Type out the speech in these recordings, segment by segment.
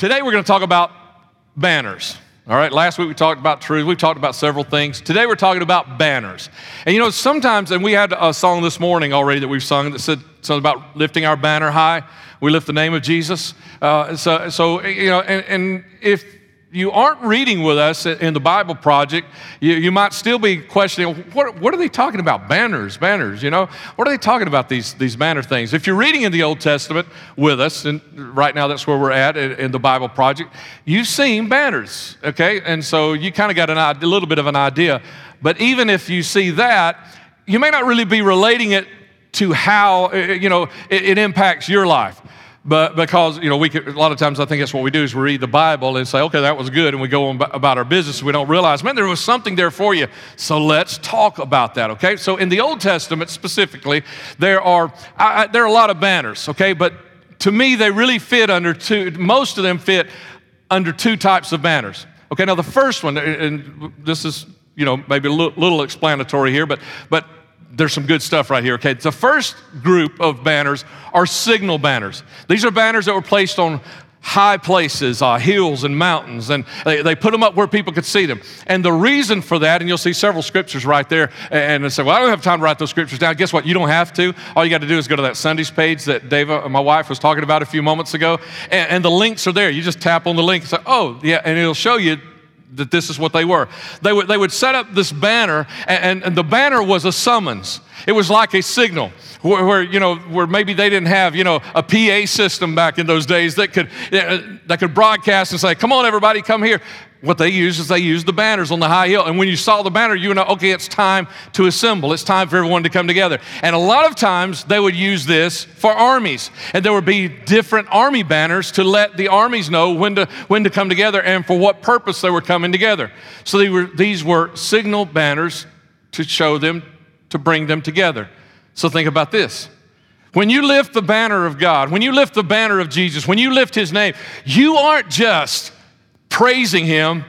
Today we're going to talk about banners. All right, last week we talked about truth. We've talked about several things. Today we're talking about banners. And you know, sometimes, and we had a song this morning already that we've sung that said something about lifting our banner high. We lift the name of Jesus. Uh, so, so, you know, and, and if you aren't reading with us in the Bible Project, you, you might still be questioning, what, what are they talking about? Banners, banners, you know? What are they talking about, these, these banner things? If you're reading in the Old Testament with us, and right now that's where we're at in, in the Bible Project, you've seen banners, okay? And so you kind of got an, a little bit of an idea. But even if you see that, you may not really be relating it to how, eh, eh, you know, it, it impacts your life. But because, you know, we could, a lot of times I think that's what we do is we read the Bible and say, okay, that was good, and we go on about our business. We don't realize, man, there was something there for you. So let's talk about that, okay? So in the Old Testament specifically, there are, I, there are a lot of banners, okay? But to me, they really fit under two, most of them fit under two types of banners. Okay, now the first one, and this is, you know, maybe a little, little explanatory here, but, but there's some good stuff right here, okay? The first group of banners are signal banners. These are banners that were placed on high places, uh, hills and mountains, and they, they put them up where people could see them. And the reason for that, and you'll see several scriptures right there, and they say, Well, I don't have time to write those scriptures down. Guess what? You don't have to. All you got to do is go to that Sundays page that Dave, uh, my wife, was talking about a few moments ago, and, and the links are there. You just tap on the link and say, Oh, yeah, and it'll show you that this is what they were. They would, they would set up this banner, and, and the banner was a summons. It was like a signal where, where, you know where maybe they didn't have you know a PA system back in those days that could that could broadcast and say, "Come on, everybody, come here." What they used is they used the banners on the high hill, and when you saw the banner, you know, okay, it's time to assemble. It's time for everyone to come together. And a lot of times they would use this for armies, and there would be different army banners to let the armies know when to when to come together and for what purpose they were coming together. So were these were signal banners to show them to bring them together. So think about this. When you lift the banner of God, when you lift the banner of Jesus, when you lift his name, you aren't just praising him,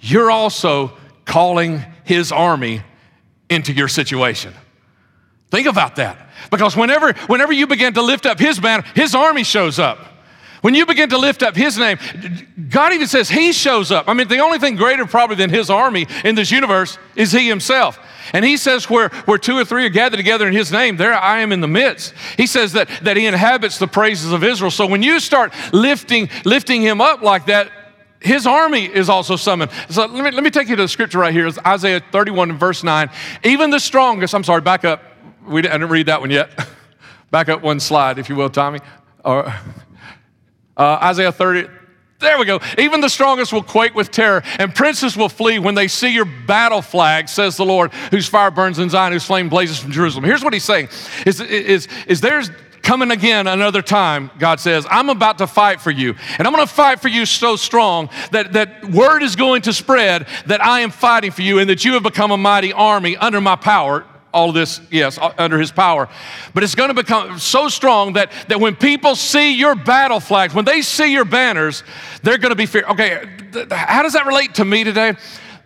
you're also calling his army into your situation. Think about that. Because whenever, whenever you begin to lift up his banner, his army shows up. When you begin to lift up his name, God even says he shows up. I mean, the only thing greater probably than his army in this universe is he himself. And he says, where, where two or three are gathered together in his name, there I am in the midst. He says that, that he inhabits the praises of Israel. So when you start lifting, lifting him up like that, his army is also summoned. So let me, let me take you to the scripture right here. It's Isaiah 31 and verse 9. Even the strongest, I'm sorry, back up. We didn't, I didn't read that one yet. back up one slide, if you will, Tommy. Or, uh, Isaiah 30, there we go. Even the strongest will quake with terror, and princes will flee when they see your battle flag, says the Lord, whose fire burns in Zion, whose flame blazes from Jerusalem. Here's what he's saying is, is, is there's coming again another time, God says, I'm about to fight for you. And I'm going to fight for you so strong that, that word is going to spread that I am fighting for you and that you have become a mighty army under my power all of this, yes, under his power. But it's going to become so strong that, that when people see your battle flags, when they see your banners, they're going to be fear. Okay, how does that relate to me today?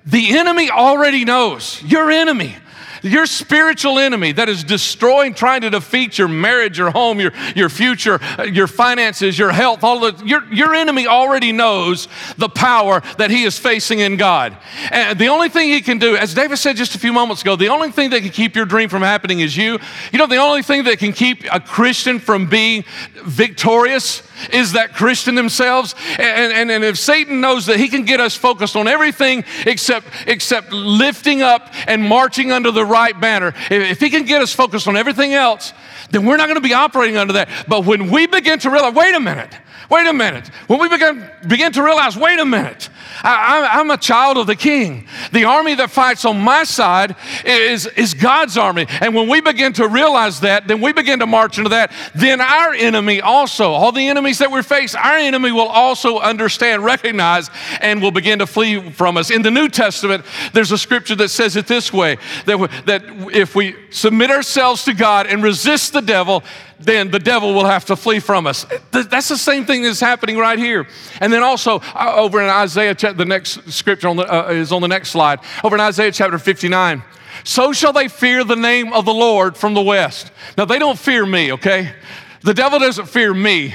The enemy already knows, your enemy your spiritual enemy that is destroying, trying to defeat your marriage, your home, your, your future, uh, your finances, your health, all of your, your enemy already knows the power that he is facing in God. And the only thing he can do, as David said just a few moments ago, the only thing that can keep your dream from happening is you. You know, the only thing that can keep a Christian from being victorious is that Christian themselves. And, and, and if Satan knows that he can get us focused on everything except, except lifting up and marching under the right banner, if he can get us focused on everything else, then we're not going to be operating under that. But when we begin to realize, wait a minute, wait a minute, when we begin, begin to realize, wait a minute, I, am a child of the king. The army that fights on my side is, is God's army. And when we begin to realize that, then we begin to march into that, then our enemy also, all the enemies that we face, our enemy will also understand, recognize, and will begin to flee from us. In the New Testament, there's a scripture that says it this way that, that if we submit ourselves to God and resist the devil, then the devil will have to flee from us. That's the same thing that's happening right here. And then also uh, over in Isaiah, the next scripture on the, uh, is on the next slide. Over in Isaiah chapter 59. So shall they fear the name of the Lord from the west. Now, they don't fear me, okay? The devil doesn't fear me.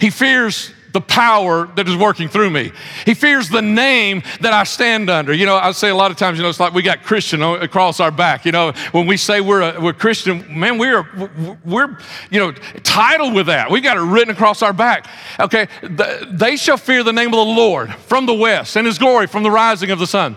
He fears the power that is working through me. He fears the name that I stand under. You know, I say a lot of times, you know, it's like we got Christian across our back. You know, when we say we're a, we're Christian, man, we're we're you know titled with that. We got it written across our back. Okay, they shall fear the name of the Lord from the west, and His glory from the rising of the sun.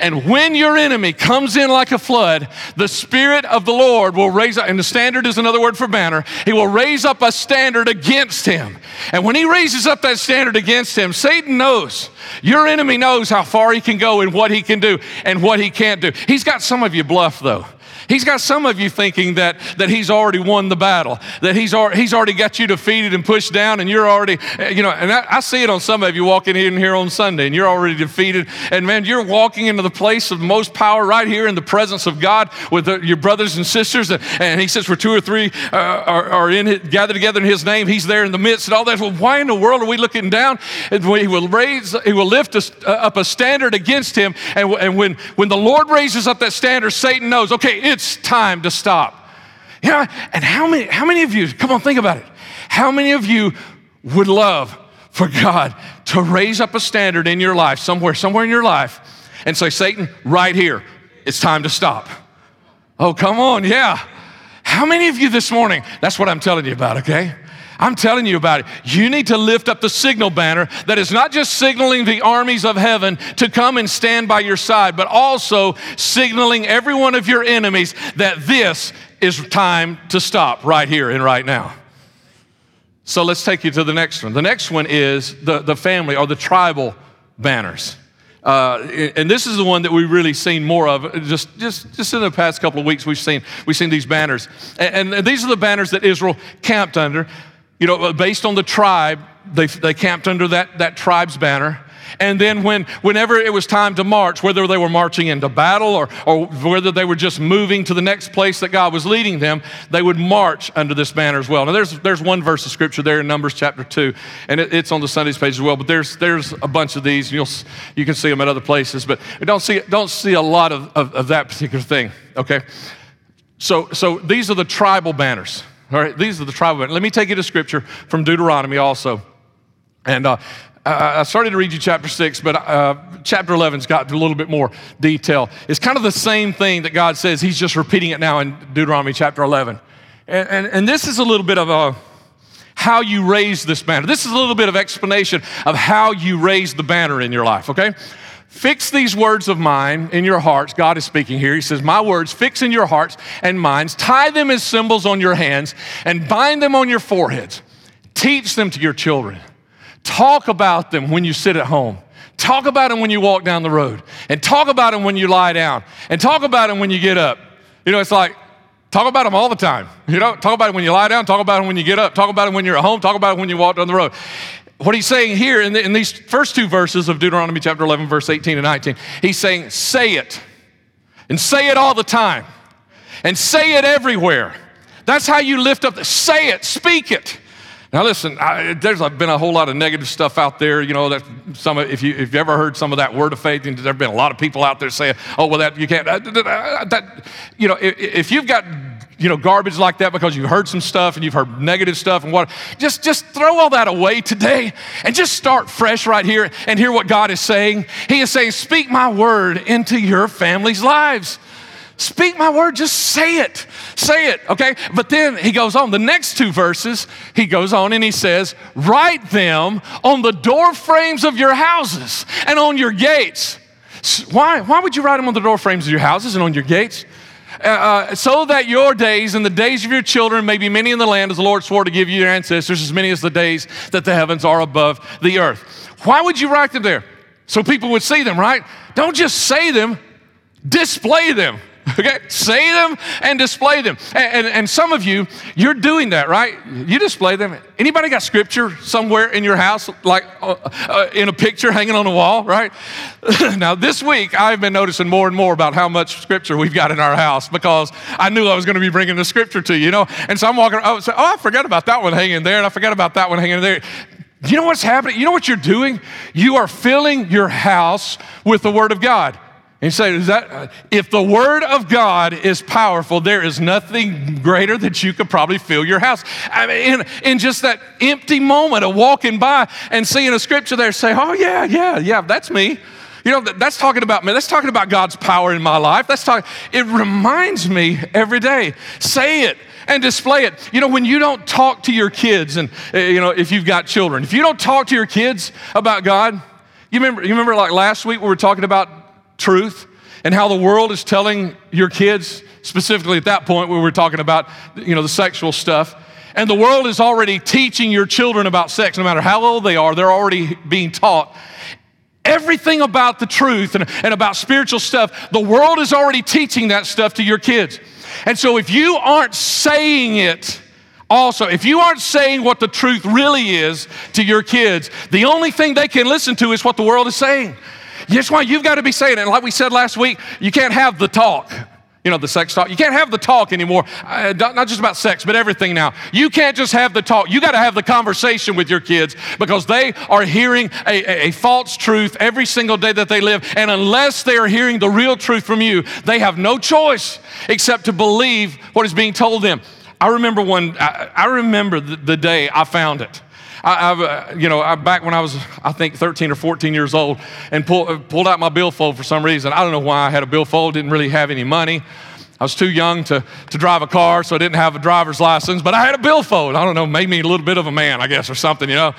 And when your enemy comes in like a flood, the Spirit of the Lord will raise up, and the standard is another word for banner, He will raise up a standard against him. And when He raises up that standard against him, Satan knows, your enemy knows how far he can go and what he can do and what he can't do. He's got some of you bluff though. He's got some of you thinking that, that he's already won the battle, that he's, al- he's already got you defeated and pushed down, and you're already, eh, you know, and I, I see it on some of you walking in here on Sunday, and you're already defeated. And man, you're walking into the place of most power right here in the presence of God with the, your brothers and sisters. And, and, he says, where two or three uh, are, are in it, gathered together in his name, he's there in the midst and all that. Well, why in the world are we looking down? And he will raise, he will lift uh, up a standard against him. And, and when, when the Lord raises up that standard, Satan knows, okay, it's it's time to stop. You know, and how many, how many of you, come on, think about it. How many of you would love for God to raise up a standard in your life, somewhere, somewhere in your life, and say, Satan, right here, it's time to stop? Oh, come on, yeah. How many of you this morning? That's what I'm telling you about, okay? I'm telling you about it. You need to lift up the signal banner that is not just signaling the armies of heaven to come and stand by your side, but also signaling every one of your enemies that this is time to stop right here and right now. So let's take you to the next one. The next one is the, the family or the tribal banners. Uh, and this is the one that we've really seen more of. Just, just, just in the past couple of weeks, we've seen, we've seen these banners. And, and these are the banners that Israel camped under you know, uh, based on the tribe, they, they camped under that, that tribe's banner. And then when, whenever it was time to march, whether they were marching into battle or, or whether they were just moving to the next place that God was leading them, they would march under this banner as well. Now there's, there's one verse of scripture there in Numbers chapter 2, and it, it's on the Sundays page as well, but there's, there's a bunch of these. and You'll, you can see them at other places, but don't see, don't see a lot of, of, of that particular thing, okay? So, so these are the tribal banners. All right, these are the tribal. Let me take you to scripture from Deuteronomy also. And uh, I started to read you chapter 6, but uh, chapter 11's got a little bit more detail. It's kind of the same thing that God says. He's just repeating it now in Deuteronomy chapter 11. And, and, and this is a little bit of a how you raise this banner. This is a little bit of explanation of how you raise the banner in your life, okay? Fix these words of mine in your hearts. God is speaking here. He says, My words, fix in your hearts and minds, tie them as symbols on your hands, and bind them on your foreheads. Teach them to your children. Talk about them when you sit at home. Talk about them when you walk down the road. And talk about them when you lie down. And talk about them when you get up. You know, it's like, talk about them all the time. You know, talk about it when you lie down, talk about them when you get up, talk about it when you're at home, talk about it when you walk down the road what he's saying here in, the, in, these first two verses of Deuteronomy chapter 11, verse 18 and 19, he's saying, say it. And say it all the time. And say it everywhere. That's how you lift up. The, say it, speak it. Now listen, I, there's been a whole lot of negative stuff out there. You know that some of, if you if you ever heard some of that word of faith, there've been a lot of people out there saying, "Oh well, that you can't." That, that you know, if, if you've got you know, garbage like that because you've heard some stuff and you've heard negative stuff and what. Just, just throw all that away today and just start fresh right here and hear what God is saying. He is saying, Speak my word into your family's lives. Speak my word, just say it. Say it, okay? But then he goes on, the next two verses, he goes on and he says, Write them on the door frames of your houses and on your gates. Why? Why would you write them on the door frames of your houses and on your gates? Uh, uh, so that your days and the days of your children may be many in the land, as the Lord swore to give you your ancestors, as many as the days that the heavens are above the earth. Why would you write them there? So people would see them, right? Don't just say them, display them. Okay? Say them and display them. And, and, and, some of you, you're doing that, right? You display them. Anybody got scripture somewhere in your house, like uh, uh, in a picture hanging on the wall, right? now, this week, I've been noticing more and more about how much scripture we've got in our house because I knew I was going to be bringing the scripture to you, you know? And so I'm walking, oh, so, oh, I forgot about that one hanging there, and I forgot about that one hanging there. You know what's happening? You know what you're doing? You are filling your house with the Word of God. And say, is that, if the word of God is powerful, there is nothing greater that you could probably fill your house. I mean, in, in just that empty moment of walking by and seeing a scripture there, say, oh, yeah, yeah, yeah, that's me. You know, that's talking about me. That's talking about God's power in my life. That's talking, it reminds me every day. Say it and display it. You know, when you don't talk to your kids, and, eh, you know, if you've got children, if you don't talk to your kids about God, you remember, you remember like last week we were talking about truth and how the world is telling your kids, specifically at that point we were talking about, you know, the sexual stuff. And the world is already teaching your children about sex, no matter how old they are, they're already being taught. Everything about the truth and, and about spiritual stuff, the world is already teaching that stuff to your kids. And so if you aren't saying it, also, if you aren't saying what the truth really is to your kids, the only thing they can listen to is what the world is saying. That's why you've got to be saying it. And like we said last week, you can't have the talk. You know, the sex talk. You can't have the talk anymore. Uh, not just about sex, but everything now. You can't just have the talk. You got to have the conversation with your kids because they are hearing a, a, false truth every single day that they live. And unless they are hearing the real truth from you, they have no choice except to believe what is being told them. I remember one, I, I remember the, the day I found it. I, have uh, you know, I, back when I was, I think, 13 or 14 years old, and pull, uh, pulled out my billfold for some reason. I don't know why I had a billfold, didn't really have any money. I was too young to, to drive a car, so I didn't have a driver's license, but I had a billfold. I don't know, made me a little bit of a man, I guess, or something, you know.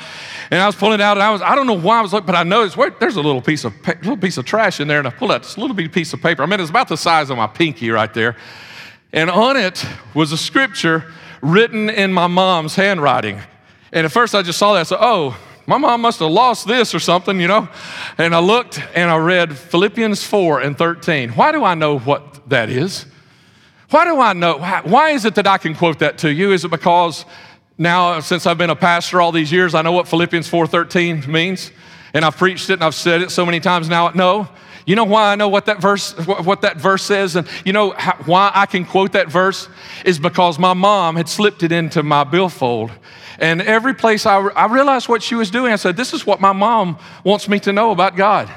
And I was pulling it out, and I was, I don't know why I was looking, but I noticed, wait, there's a little piece of, little piece of trash in there, and I pulled out this little piece of paper. I mean, it's about the size of my pinky right there. And on it was a scripture written in my mom's handwriting. And at first I just saw that, so oh, my mom must have lost this or something, you know. And I looked and I read Philippians 4 and 13. Why do I know what that is? Why do I know? Why is it that I can quote that to you? Is it because now, since I've been a pastor all these years, I know what Philippians 4:13 means, and I've preached it and I've said it so many times now. No, you know why I know what that verse what that verse says, and you know how, why I can quote that verse? Is because my mom had slipped it into my billfold, and every place I, I realized what she was doing, I said, "This is what my mom wants me to know about God."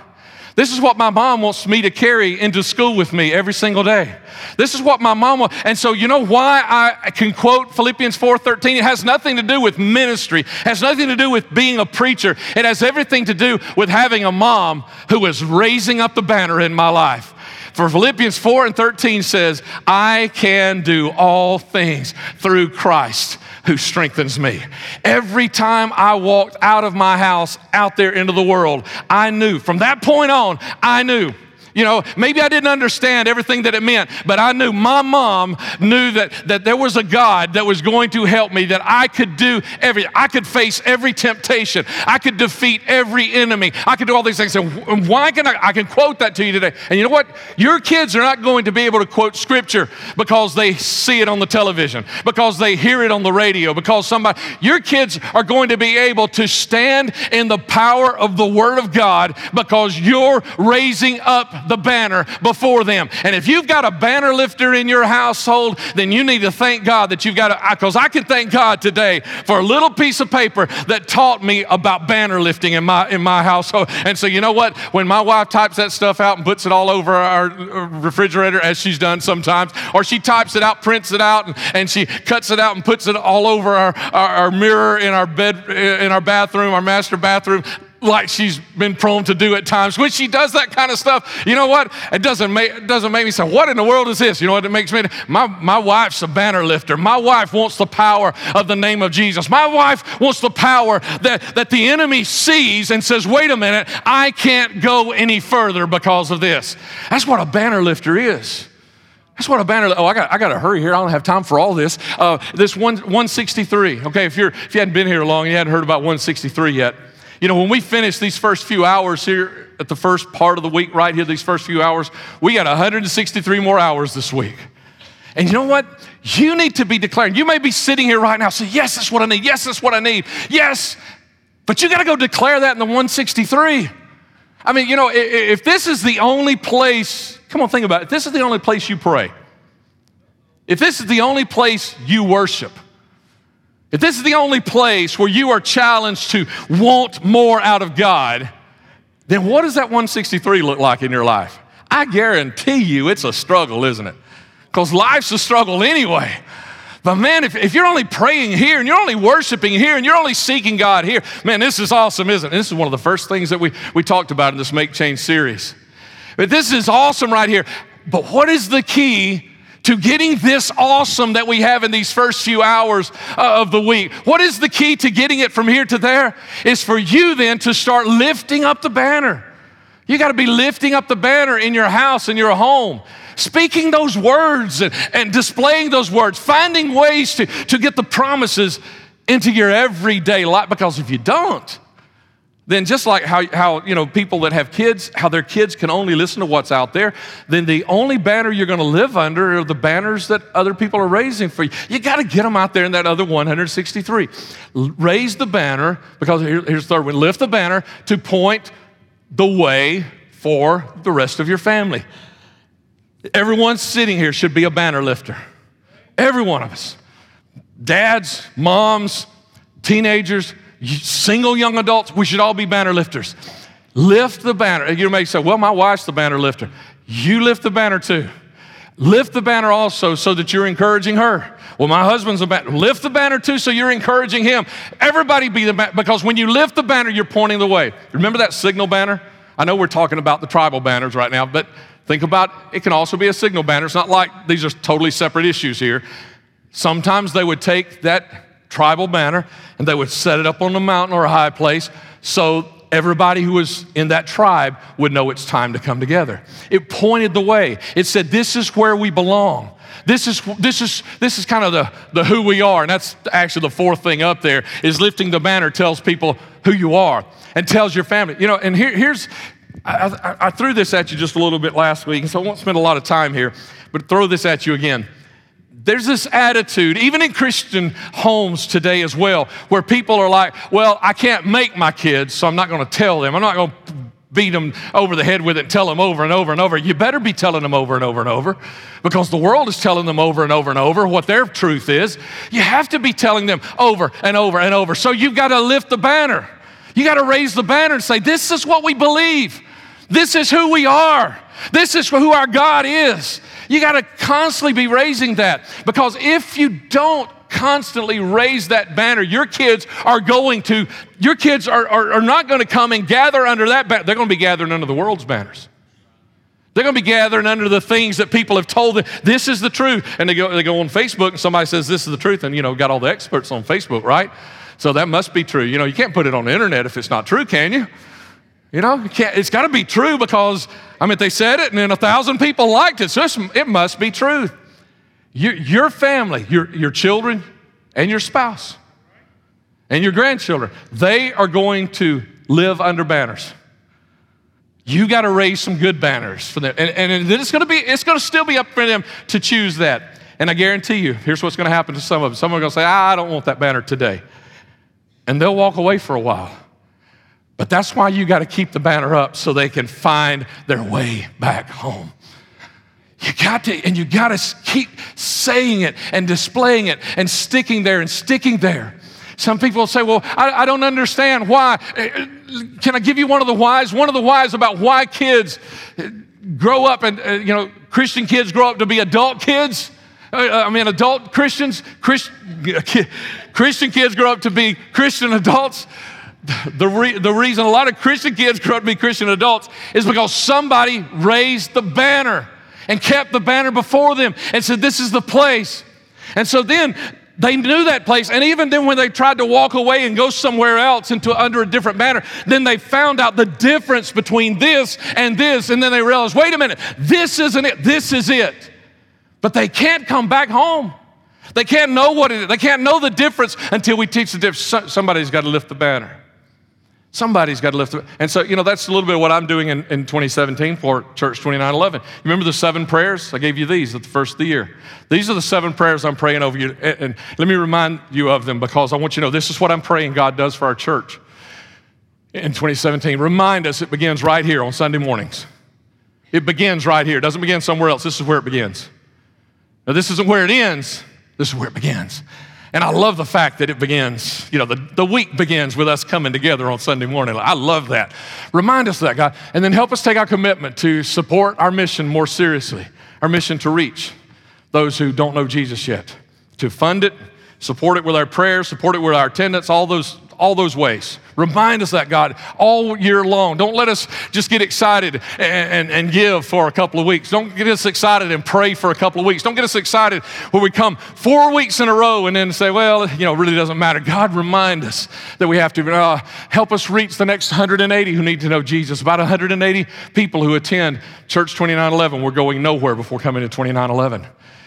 This is what my mom wants me to carry into school with me every single day. This is what my mom wants. And so you know why I can quote Philippians 4:13? It has nothing to do with ministry. It has nothing to do with being a preacher. It has everything to do with having a mom who is raising up the banner in my life. For Philippians 4 and 13 says, I can do all things through Christ who strengthens me. Every time I walked out of my house out there into the world, I knew from that point on, I knew you know, maybe I didn't understand everything that it meant, but I knew my mom knew that, that there was a God that was going to help me, that I could do every, I could face every temptation. I could defeat every enemy. I could do all these things. And why can I, I can quote that to you today. And you know what? Your kids are not going to be able to quote scripture because they see it on the television, because they hear it on the radio, because somebody, your kids are going to be able to stand in the power of the Word of God because you're raising up the banner before them. And if you've got a banner lifter in your household, then you need to thank God that you've got a, because I can thank God today for a little piece of paper that taught me about banner lifting in my, in my household. And so, you know what? When my wife types that stuff out and puts it all over our refrigerator, as she's done sometimes, or she types it out, prints it out, and, and she cuts it out and puts it all over our, our, our mirror in our bed, in our bathroom, our master bathroom, like she's been prone to do at times. When she does that kind of stuff, you know what? It doesn't make, it doesn't make me say, What in the world is this? You know what it makes me? My, my wife's a banner lifter. My wife wants the power of the name of Jesus. My wife wants the power that, that the enemy sees and says, Wait a minute, I can't go any further because of this. That's what a banner lifter is. That's what a banner. Oh, I got, I got to hurry here. I don't have time for all this. Uh, this one, 163. Okay, if you're if you hadn't been here long, you hadn't heard about 163 yet. You know, when we finish these first few hours here at the first part of the week, right here, these first few hours, we got 163 more hours this week. And you know what? You need to be declaring. You may be sitting here right now saying, Yes, that's what I need. Yes, that's what I need. Yes. But you got to go declare that in the 163. I mean, you know, if this is the only place, come on, think about it. If this is the only place you pray, if this is the only place you worship, if this is the only place where you are challenged to want more out of God, then what does that 163 look like in your life? I guarantee you it's a struggle, isn't it? Because life's a struggle anyway. But man, if, if you're only praying here and you're only worshiping here and you're only seeking God here, man, this is awesome, isn't it? This is one of the first things that we, we talked about in this Make Change series. But this is awesome right here. But what is the key to getting this awesome that we have in these first few hours uh, of the week? What is the key to getting it from here to there? Is for you then to start lifting up the banner. You got to be lifting up the banner in your house, in your home speaking those words and, and displaying those words, finding ways to, to get the promises into your everyday life. Because if you don't, then just like how, how you know people that have kids how their kids can only listen to what's out there then the only banner you're going to live under are the banners that other people are raising for you you got to get them out there in that other 163 raise the banner because here, here's the third one lift the banner to point the way for the rest of your family Everyone sitting here should be a banner lifter. Every one of us. Dads, moms, teenagers, single young adults, we should all be banner lifters. Lift the banner. You may say, well, my wife's the banner lifter. You lift the banner too. Lift the banner also so that you're encouraging her. Well, my husband's a banner. Lift the banner too so you're encouraging him. Everybody be the banner because when you lift the banner, you're pointing the way. Remember that signal banner? I know we're talking about the tribal banners right now, but Think about it can also be a signal banner. It's not like these are totally separate issues here. Sometimes they would take that tribal banner and they would set it up on a mountain or a high place so everybody who was in that tribe would know it's time to come together. It pointed the way. It said, This is where we belong. This is, this is, this is kind of the, the who we are. And that's actually the fourth thing up there is lifting the banner tells people who you are and tells your family. You know, and here, here's, I, I, I, threw this at you just a little bit last week, so I won't spend a lot of time here, but throw this at you again. There's this attitude, even in Christian homes today as well, where people are like, well, I can't make my kids, so I'm not going to tell them. I'm not going to beat them over the head with it tell them over and over and over. You better be telling them over and over and over because the world is telling them over and over and over what their truth is. You have to be telling them over and over and over. So you've got to lift the banner. You got to raise the banner and say, This is what we believe. This is who we are. This is who our God is. You got to constantly be raising that because if you don't constantly raise that banner, your kids are going to, your kids are, are, are not going to come and gather under that banner. They're going to be gathering under the world's banners. They're going to be gathering under the things that people have told them. This is the truth. And they go, they go on Facebook and somebody says, This is the truth. And, you know, got all the experts on Facebook, right? So that must be true. You know, you can't put it on the internet if it's not true, can you? You know, you it's got to be true because, I mean, they said it and then a thousand people liked it, so it must be true. You, your family, your, your children, and your spouse, and your grandchildren, they are going to live under banners. You got to raise some good banners for them. And, and it's going to be, it's going to still be up for them to choose that. And I guarantee you, here's what's going to happen to some of them. Some are going to say, I don't want that banner today. And they'll walk away for a while. But that's why you got to keep the banner up so they can find their way back home. You got to, and you got to keep saying it and displaying it and sticking there and sticking there. Some people say, Well, I, I don't understand why. Uh, can I give you one of the whys? One of the whys about why kids eh, grow up and, you know, Christian kids grow up to be adult kids. I mean, adult Christians, Christ, Christian kids grow up to be Christian adults the, re- the reason a lot of Christian kids grow up to be Christian adults is because somebody raised the banner and kept the banner before them and said, This is the place. And so then they knew that place. And even then, when they tried to walk away and go somewhere else into under a different banner, then they found out the difference between this and this. And then they realized, wait a minute, this isn't it, this is it. But they can't come back home. They can't know what it is. They can't know the difference until we teach the difference. Somebody's got to lift the banner. Somebody's got to lift it. And so, you know, that's a little bit of what I'm doing in, in 2017 for Church 2911. You remember the seven prayers? I gave you these at the first of the year. These are the seven prayers I'm praying over you. And, and let me remind you of them because I want you to know this is what I'm praying God does for our church in 2017. Remind us it begins right here on Sunday mornings. It begins right here. It doesn't begin somewhere else. This is where it begins. Now, this isn't where it ends, this is where it begins. And I love the fact that it begins, you know, the, the week begins with us coming together on Sunday morning. I love that. Remind us of that, God. And then help us take our commitment to support our mission more seriously, our mission to reach those who don't know Jesus yet, to fund it, support it with our prayers, support it with our attendance, all those all those ways. Remind us that, God, all year long. Don't let us just get excited and, and, and, give for a couple of weeks. Don't get us excited and pray for a couple of weeks. Don't get us excited when we come four weeks in a row and then say, well, you know, it really doesn't matter. God, remind us that we have to uh, help us reach the next 180 who need to know Jesus. About 180 people who attend Church 2911. We're going nowhere before coming to 2911.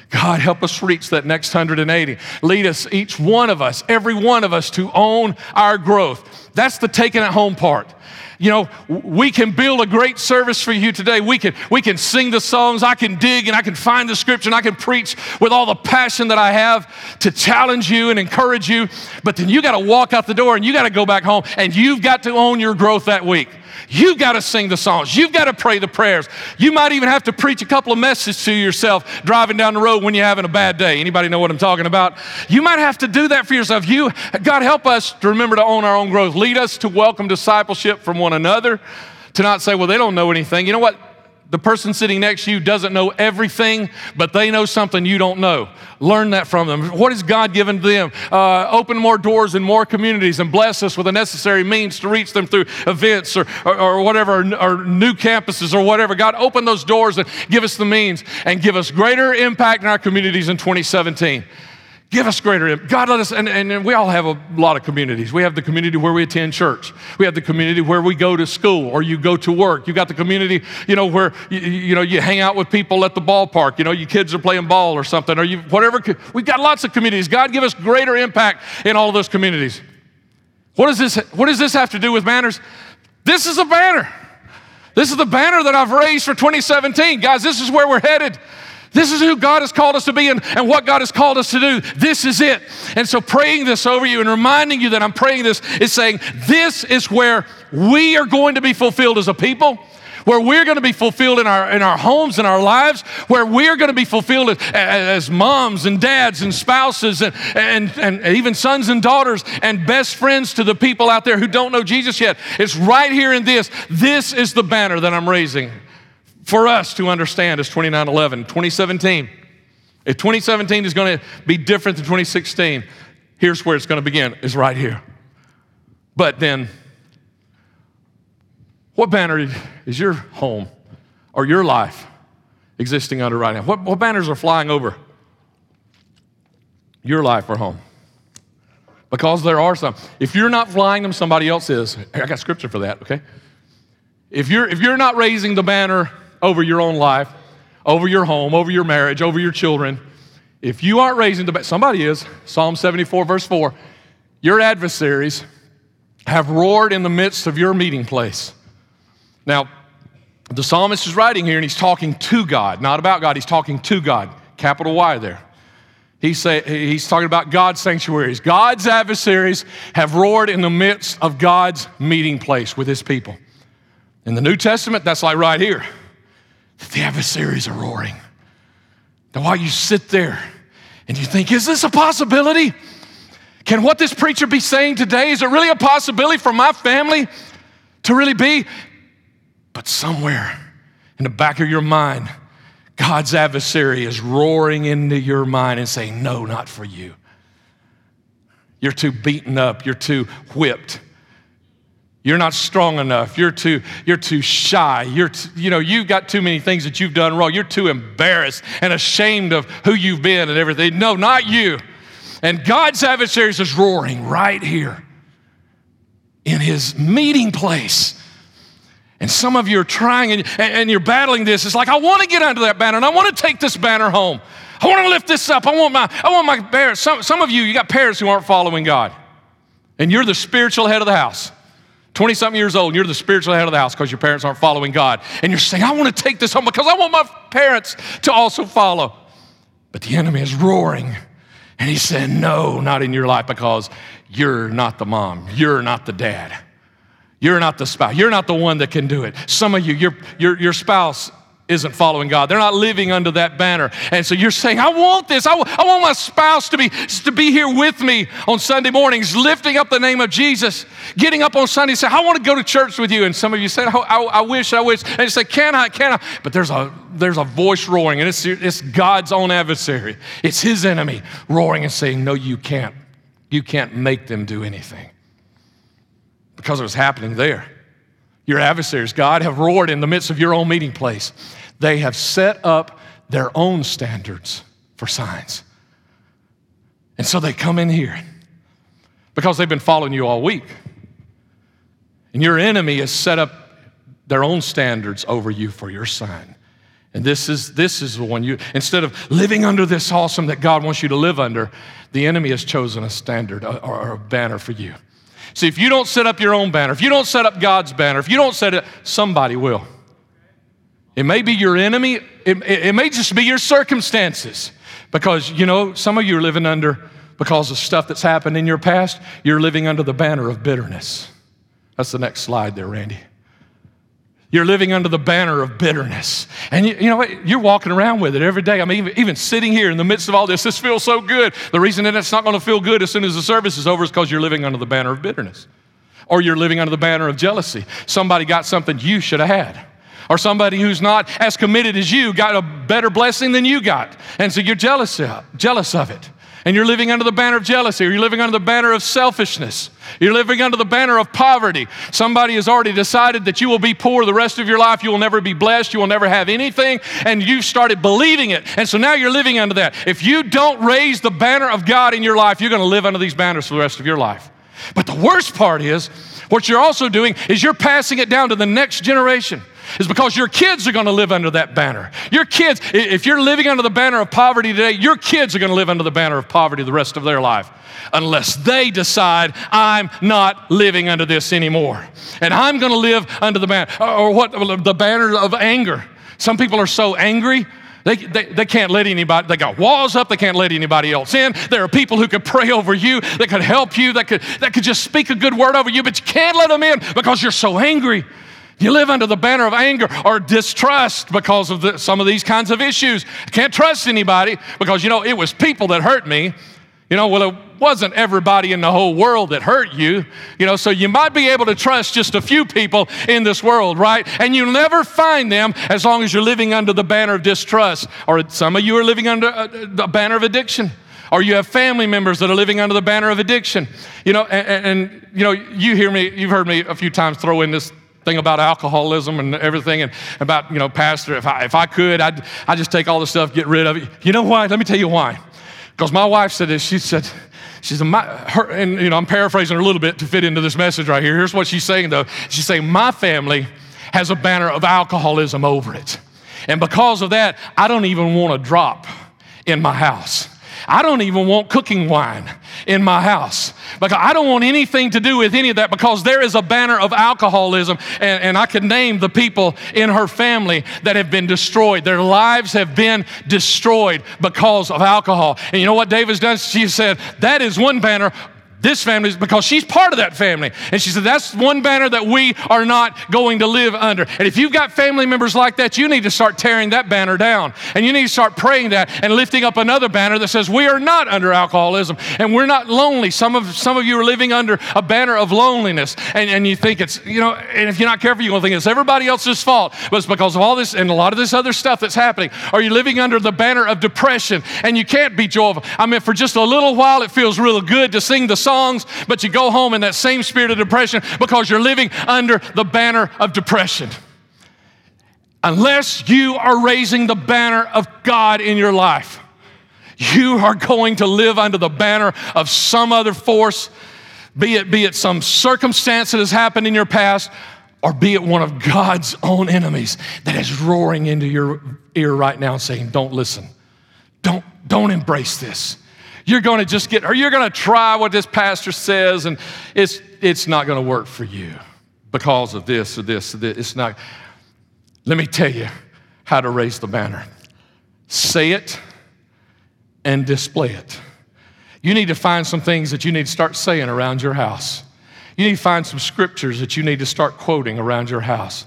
God, help us reach that next 180. Lead us, each one of us, every one of us, to own our growth. That's the taking it home part. You know, we can build a great service for you today. We can, we can sing the songs. I can dig and I can find the scripture and I can preach with all the passion that I have to challenge you and encourage you. But then you got to walk out the door and you got to go back home and you've got to own your growth that week. You've got to sing the songs. You've got to pray the prayers. You might even have to preach a couple of messages to yourself driving down the road when you're having a bad day. Anybody know what I'm talking about? You might have to do that for yourself. You, God, help us to remember to own our own growth. Lead us to welcome discipleship from one another. To not say, well, they don't know anything. You know what? the person sitting next to you doesn't know everything, but they know something you don't know. Learn that from them. What has God given to them? Uh, open more doors in more communities and bless us with the necessary means to reach them through events or, or, or whatever, or, or new campuses or whatever. God, open those doors and give us the means and give us greater impact in our communities in 2017. Give us greater. Impact. God, let us, and, and we all have a lot of communities. We have the community where we attend church. We have the community where we go to school or you go to work. You got the community, you know, where, you, you know, you hang out with people at the ballpark. You know, your kids are playing ball or something or you, whatever. We've got lots of communities. God, give us greater impact in all those communities. What does this, what does this have to do with banners? This is a banner. This is the banner that I've raised for 2017. Guys, this is where we're headed. This is who God has called us to be and, and what God has called us to do. This is it. And so, praying this over you and reminding you that I'm praying this is saying, This is where we are going to be fulfilled as a people where we're going to be fulfilled in our, in our homes and our lives, where we're going to be fulfilled as, as moms and dads and spouses and, and, and even sons and daughters and best friends to the people out there who don't know Jesus yet. It's right here in this. This is the banner that I'm raising for us to understand is 2911. 2017. If 2017 is going to be different than 2016, here's where it's going to begin, is right here. But then, what banner is your home or your life existing under right now? What, what banners are flying over your life or home? Because there are some. If you're not flying them, somebody else is. I got scripture for that, okay? If you're, if you're not raising the banner over your own life, over your home, over your marriage, over your children. If you aren't raising the somebody is, Psalm 74, verse 4, your adversaries have roared in the midst of your meeting place. Now, the psalmist is writing here and he's talking to God, not about God, he's talking to God. Capital Y there. He's, say, he's talking about God's sanctuaries. God's adversaries have roared in the midst of God's meeting place with his people. In the New Testament, that's like right here the adversaries are roaring. Now, while you sit there and you think, is this a possibility? Can what this preacher be saying today, is it really a possibility for my family to really be? But somewhere in the back of your mind, God's adversary is roaring into your mind and saying, No, not for you. You're too beaten up, you're too whipped, you're not strong enough. You're too, you're too shy. You're you know, you've got too many things that you've done wrong. You're too embarrassed and ashamed of who you've been and everything. No, not you. And God's adversaries is roaring right here in his meeting place. And some of you are trying and, and you're battling this. It's like, I want to get under that banner and I want to take this banner home. I want to lift this up. I want my, I want my parents. Some, some of you, you got parents who aren't following God. And you're the spiritual head of the house. 20 something years old, and you're the spiritual head of the house because your parents aren't following God. And you're saying, I want to take this home because I want my parents to also follow. But the enemy is roaring. And he's saying, No, not in your life because you're not the mom. You're not the dad. You're not the spouse. You're not the one that can do it. Some of you, your, your, your spouse isn't following God. They're not living under that banner. And so you're saying, I want this. I, w- I want my spouse to be, to be here with me on Sunday mornings, lifting up the name of Jesus, getting up on Sunday and say, I want to go to church with you. And some of you say, oh, I, I wish, I wish. And you say, can I, can I? But there's a, there's a voice roaring, and it's, it's God's own adversary. It's his enemy roaring and saying, no, you can't. You can't make them do anything. Because it was happening there. Your adversaries, God, have roared in the midst of your own meeting place. They have set up their own standards for signs. And so they come in here because they've been following you all week. And your enemy has set up their own standards over you for your sign. And this is, this is the one you, instead of living under this awesome that God wants you to live under, the enemy has chosen a standard or a banner for you. See, if you don't set up your own banner, if you don't set up God's banner, if you don't set it, somebody will. It may be your enemy, it, it, it may just be your circumstances. Because, you know, some of you are living under, because of stuff that's happened in your past, you're living under the banner of bitterness. That's the next slide there, Randy. You're living under the banner of bitterness. And you, you, know what? You're walking around with it every day. I mean, even, even sitting here in the midst of all this, this feels so good. The reason that it's not going to feel good as soon as the service is over is because you're living under the banner of bitterness. Or you're living under the banner of jealousy. Somebody got something you should have had. Or somebody who's not as committed as you got a better blessing than you got. And so you're jealous of, jealous of it and you're living under the banner of jealousy, or you're living under the banner of selfishness, you're living under the banner of poverty. Somebody has already decided that you will be poor the rest of your life, you will never be blessed, you will never have anything, and you've started believing it. And so now you're living under that. If you don't raise the banner of God in your life, you're going to live under these banners for the rest of your life. But the worst part is, what you're also doing is you're passing it down to the next generation is because your kids are going to live under that banner. Your kids, if you're living under the banner of poverty today, your kids are going to live under the banner of poverty the rest of their life unless they decide, I'm not living under this anymore. And I'm going to live under the banner, or what, the banner of anger. Some people are so angry. They, they, they, can't let anybody, they got walls up, they can't let anybody else in. There are people who could pray over you, that could help you, that could, that could just speak a good word over you, but you can't let them in because you're so angry. You live under the banner of anger or distrust because of the, some of these kinds of issues. Can't trust anybody because, you know, it was people that hurt me. You know, well, it wasn't everybody in the whole world that hurt you. You know, so you might be able to trust just a few people in this world, right? And you'll never find them as long as you're living under the banner of distrust. Or some of you are living under uh, the banner of addiction or you have family members that are living under the banner of addiction. You know, and, and, you know, you hear me, you've heard me a few times throw in this thing about alcoholism and everything and about, you know, Pastor, if I, if I could, I'd, I'd just take all the stuff, get rid of it. You know why? Let me tell you why. Because my wife said this. She said, she said, my, her, and, you know, I'm paraphrasing her a little bit to fit into this message right here. Here's what she's saying, though. She's saying, my family has a banner of alcoholism over it. And because of that, I don't even want a drop in my house. I don't even want cooking wine in my house because I don't want anything to do with any of that because there is a banner of alcoholism. And, and I could name the people in her family that have been destroyed. Their lives have been destroyed because of alcohol. And you know what David's done? She said, That is one banner this family is because she's part of that family. And she said, That's one banner that we are not going to live under. And if you've got family members like that, you need to start tearing that banner down. And you need to start praying that and lifting up another banner that says, We are not under alcoholism and we're not lonely. Some of, some of you are living under a banner of loneliness. And, and you think it's, you know, and if you're not careful, you're going to think it's everybody else's fault. But it's because of all this and a lot of this other stuff that's happening. Are you living under the banner of depression and you can't be joyful? I mean, for just a little while, it feels real good to sing the songs, but you go home in that same spirit of depression because you're living under the banner of depression. Unless you are raising the banner of God in your life, you are going to live under the banner of some other force, be it, be it some circumstance that has happened in your past, or be it one of God's own enemies that is roaring into your ear right now saying, Don't listen. Don't, don't embrace this you're going to just get, or you're going to try what this pastor says, and it's, it's not going to work for you because of this or this or this. It's not. Let me tell you how to raise the banner say it and display it. You need to find some things that you need to start saying around your house. You need to find some scriptures that you need to start quoting around your house.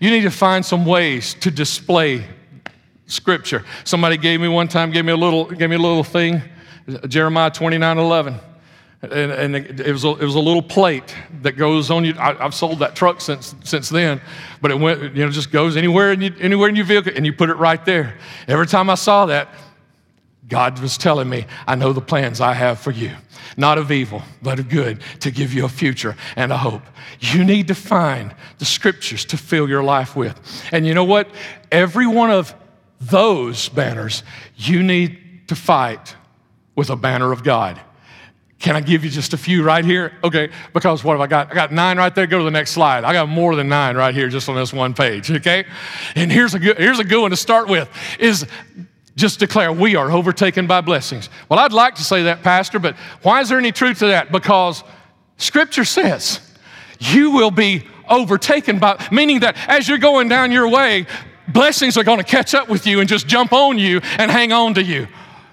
You need to find some ways to display scripture. Somebody gave me one time, gave me a little, gave me a little thing, Jeremiah 29 11. And, and it, was a, it was a little plate that goes on you. I, have sold that truck since, since then, but it went, you know, just goes anywhere in, you, anywhere in your vehicle and you put it right there. Every time I saw that, God was telling me, I know the plans I have for you, not of evil, but of good, to give you a future and a hope. You need to find the scriptures to fill your life with. And you know what? Every one of those banners, you need to fight with a banner of God. Can I give you just a few right here? Okay, because what have I got? I got nine right there. Go to the next slide. I got more than nine right here just on this one page, okay? And here's a good, here's a good one to start with is just declare we are overtaken by blessings. Well, I'd like to say that, Pastor, but why is there any truth to that? Because Scripture says you will be overtaken by, meaning that as you're going down your way, blessings are going to catch up with you and just jump on you and hang on to you.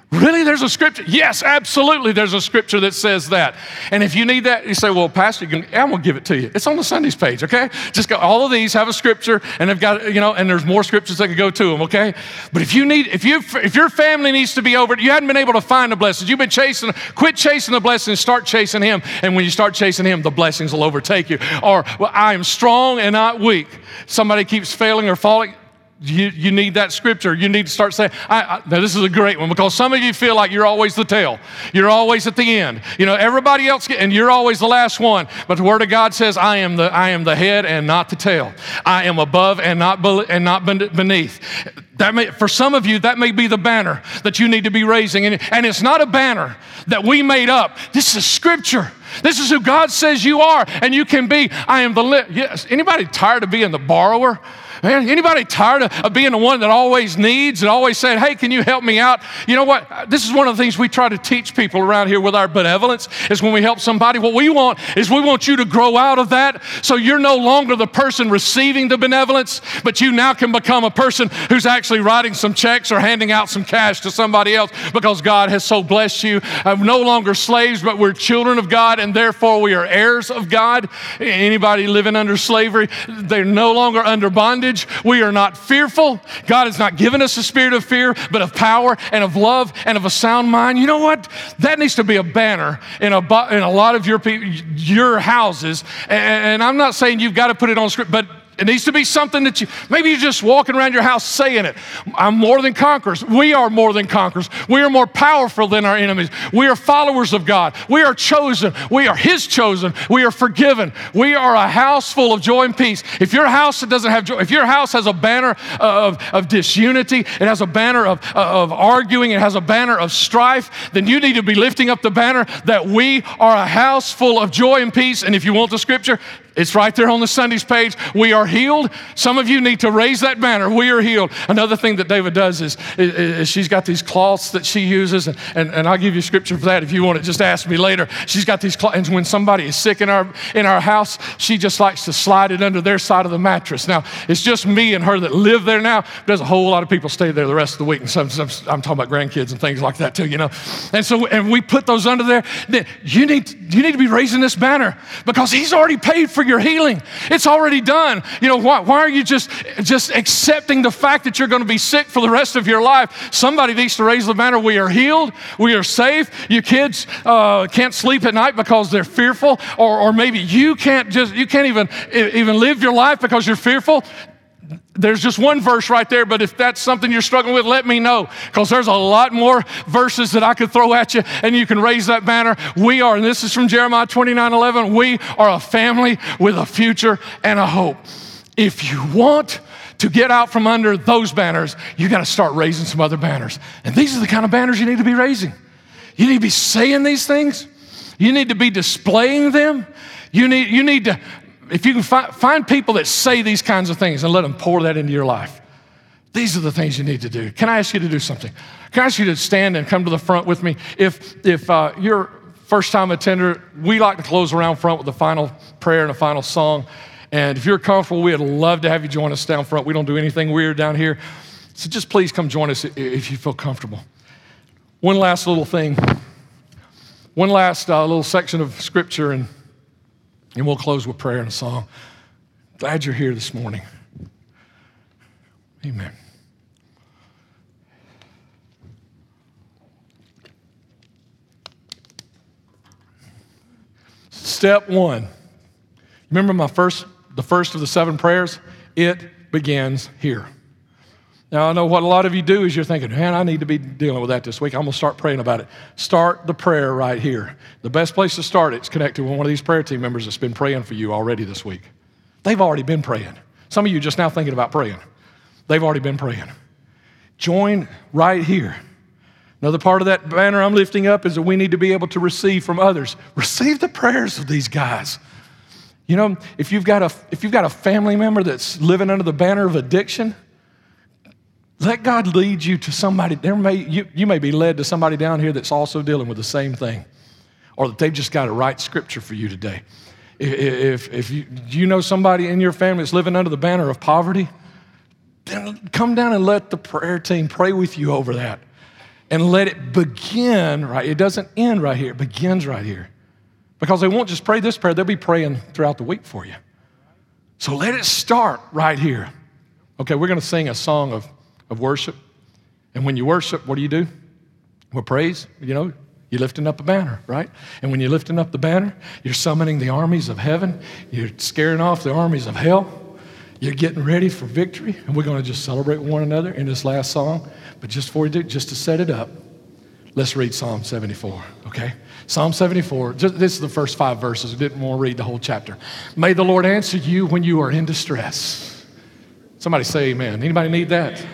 Really? There's a scripture? Yes, absolutely. There's a scripture that says that. And if you need that, you say, well, Pastor, you can, I'm going to give it to you. It's on the Sundays page, okay? Just go, all of these have a scripture and they've got, you know, and there's more scriptures that can go to them, okay? But if you need, if you, if your family needs to be over, you hadn't been able to find the blessings, you've been chasing, quit chasing the blessings, start chasing Him. And when you start chasing Him, the blessings will overtake you. Or, well, I am strong and not weak. Somebody keeps failing or falling you, you need that scripture. You need to start saying, I, I, now this is a great one because some of you feel like you're always the tail. You're always at the end. You know, everybody else, get, and you're always the last one. But the Word of God says, I am the, I am the head and not the tail. I am above and not, be, and not beneath. That may, for some of you, that may be the banner that you need to be raising. And, and it's not a banner that we made up. This is scripture. This is who God says you are, and you can be. I am the. Li- yes. Anybody tired of being the borrower? Man, anybody tired of, of, being the one that always needs and always saying, hey, can you help me out? You know what? This is one of the things we try to teach people around here with our benevolence is when we help somebody, what we want is we want you to grow out of that so you're no longer the person receiving the benevolence, but you now can become a person who's actually writing some checks or handing out some cash to somebody else because God has so blessed you. I'm no longer slaves, but we're children of God and therefore we are heirs of God. Anybody living under slavery, they're no longer under bondage bondage. We are not fearful. God has not given us a spirit of fear, but of power and of love and of a sound mind. You know what? That needs to be a banner in a, in a lot of your, your houses. And I'm not saying you've got to put it on script, but it needs to be something that you, maybe you're just walking around your house saying it. I'm more than conquerors. We are more than conquerors. We are more powerful than our enemies. We are followers of God. We are chosen. We are His chosen. We are forgiven. We are a house full of joy and peace. If your house doesn't have joy, if your house has a banner of, of disunity, it has a banner of, of arguing, it has a banner of strife, then you need to be lifting up the banner that we are a house full of joy and peace. And if you want the scripture, it's right there on the Sundays page. We are healed. Some of you need to raise that banner. We are healed. Another thing that David does is, is, is she's got these cloths that she uses, and, and, and, I'll give you scripture for that if you want it. Just ask me later. She's got these cloths, and when somebody is sick in our, in our house, she just likes to slide it under their side of the mattress. Now, it's just me and her that live there now. There's a whole lot of people stay there the rest of the week, and some, some, I'm talking about grandkids and things like that too, you know. And so, and we put those under there. You need, you need to be raising this banner because he's already paid for your healing. It's already done. You know, why, why are you just, just accepting the fact that you're going to be sick for the rest of your life? Somebody needs to raise the banner. We are healed. We are safe. Your kids uh, can't sleep at night because they're fearful, or, or maybe you can't just, you can't even, even live your life because you're fearful there's just one verse right there, but if that's something you're struggling with, let me know because there's a lot more verses that I could throw at you and you can raise that banner. We are, and this is from Jeremiah 29 11, we are a family with a future and a hope. If you want to get out from under those banners, you got to start raising some other banners. And these are the kind of banners you need to be raising. You need to be saying these things, you need to be displaying them. You need, you need to if you can fi- find people that say these kinds of things and let them pour that into your life, these are the things you need to do. Can I ask you to do something? Can I ask you to stand and come to the front with me? If, if uh, you're first time attender, we like to close around front with a final prayer and a final song. And if you're comfortable, we'd love to have you join us down front. We don't do anything weird down here. So just please come join us if you feel comfortable. One last little thing, one last uh, little section of scripture, and and we'll close with prayer and a song. Glad you're here this morning. Amen. Step one. Remember my first, the first of the seven prayers? It begins here. Now, I know what a lot of you do is you're thinking, man, I need to be dealing with that this week. I'm going to start praying about it. Start the prayer right here. The best place to start it is connected with one of these prayer team members that's been praying for you already this week. They've already been praying. Some of you just now thinking about praying. They've already been praying. Join right here. Another part of that banner I'm lifting up is that we need to be able to receive from others. Receive the prayers of these guys. You know, if you've got a, if you've got a family member that's living under the banner of addiction, let God lead you to somebody. There may, you, you may be led to somebody down here that's also dealing with the same thing, or that they've just got a right scripture for you today. If, if you, you know somebody in your family that's living under the banner of poverty, then come down and let the prayer team pray with you over that and let it begin right. It doesn't end right here, it begins right here. Because they won't just pray this prayer, they'll be praying throughout the week for you. So let it start right here. Okay, we're going to sing a song of, of worship. And when you worship, what do you do? Well, praise, you know, you're lifting up a banner, right? And when you're lifting up the banner, you're summoning the armies of heaven, you're scaring off the armies of hell, you're getting ready for victory. And we're going to just celebrate one another in this last song. But just for you, just to set it up, let's read Psalm 74, okay? Psalm 74, just, this is the first five verses. I didn't want to read the whole chapter. May the Lord answer you when you are in distress. Somebody say amen. Anybody need that?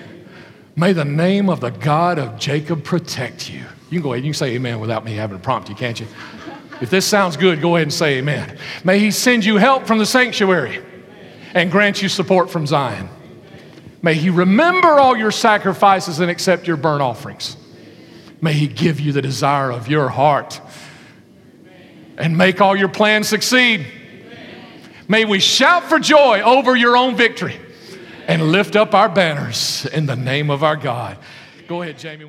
May the name of the God of Jacob protect you. You can go ahead, you can say amen without me having to prompt you, can't you? If this sounds good, go ahead and say amen. May he send you help from the sanctuary and grant you support from Zion. May He remember all your sacrifices and accept your burnt offerings. May He give you the desire of your heart and make all your plans succeed. May we shout for joy over your own victory and lift up our banners in the name of our God. Go ahead, Jamie.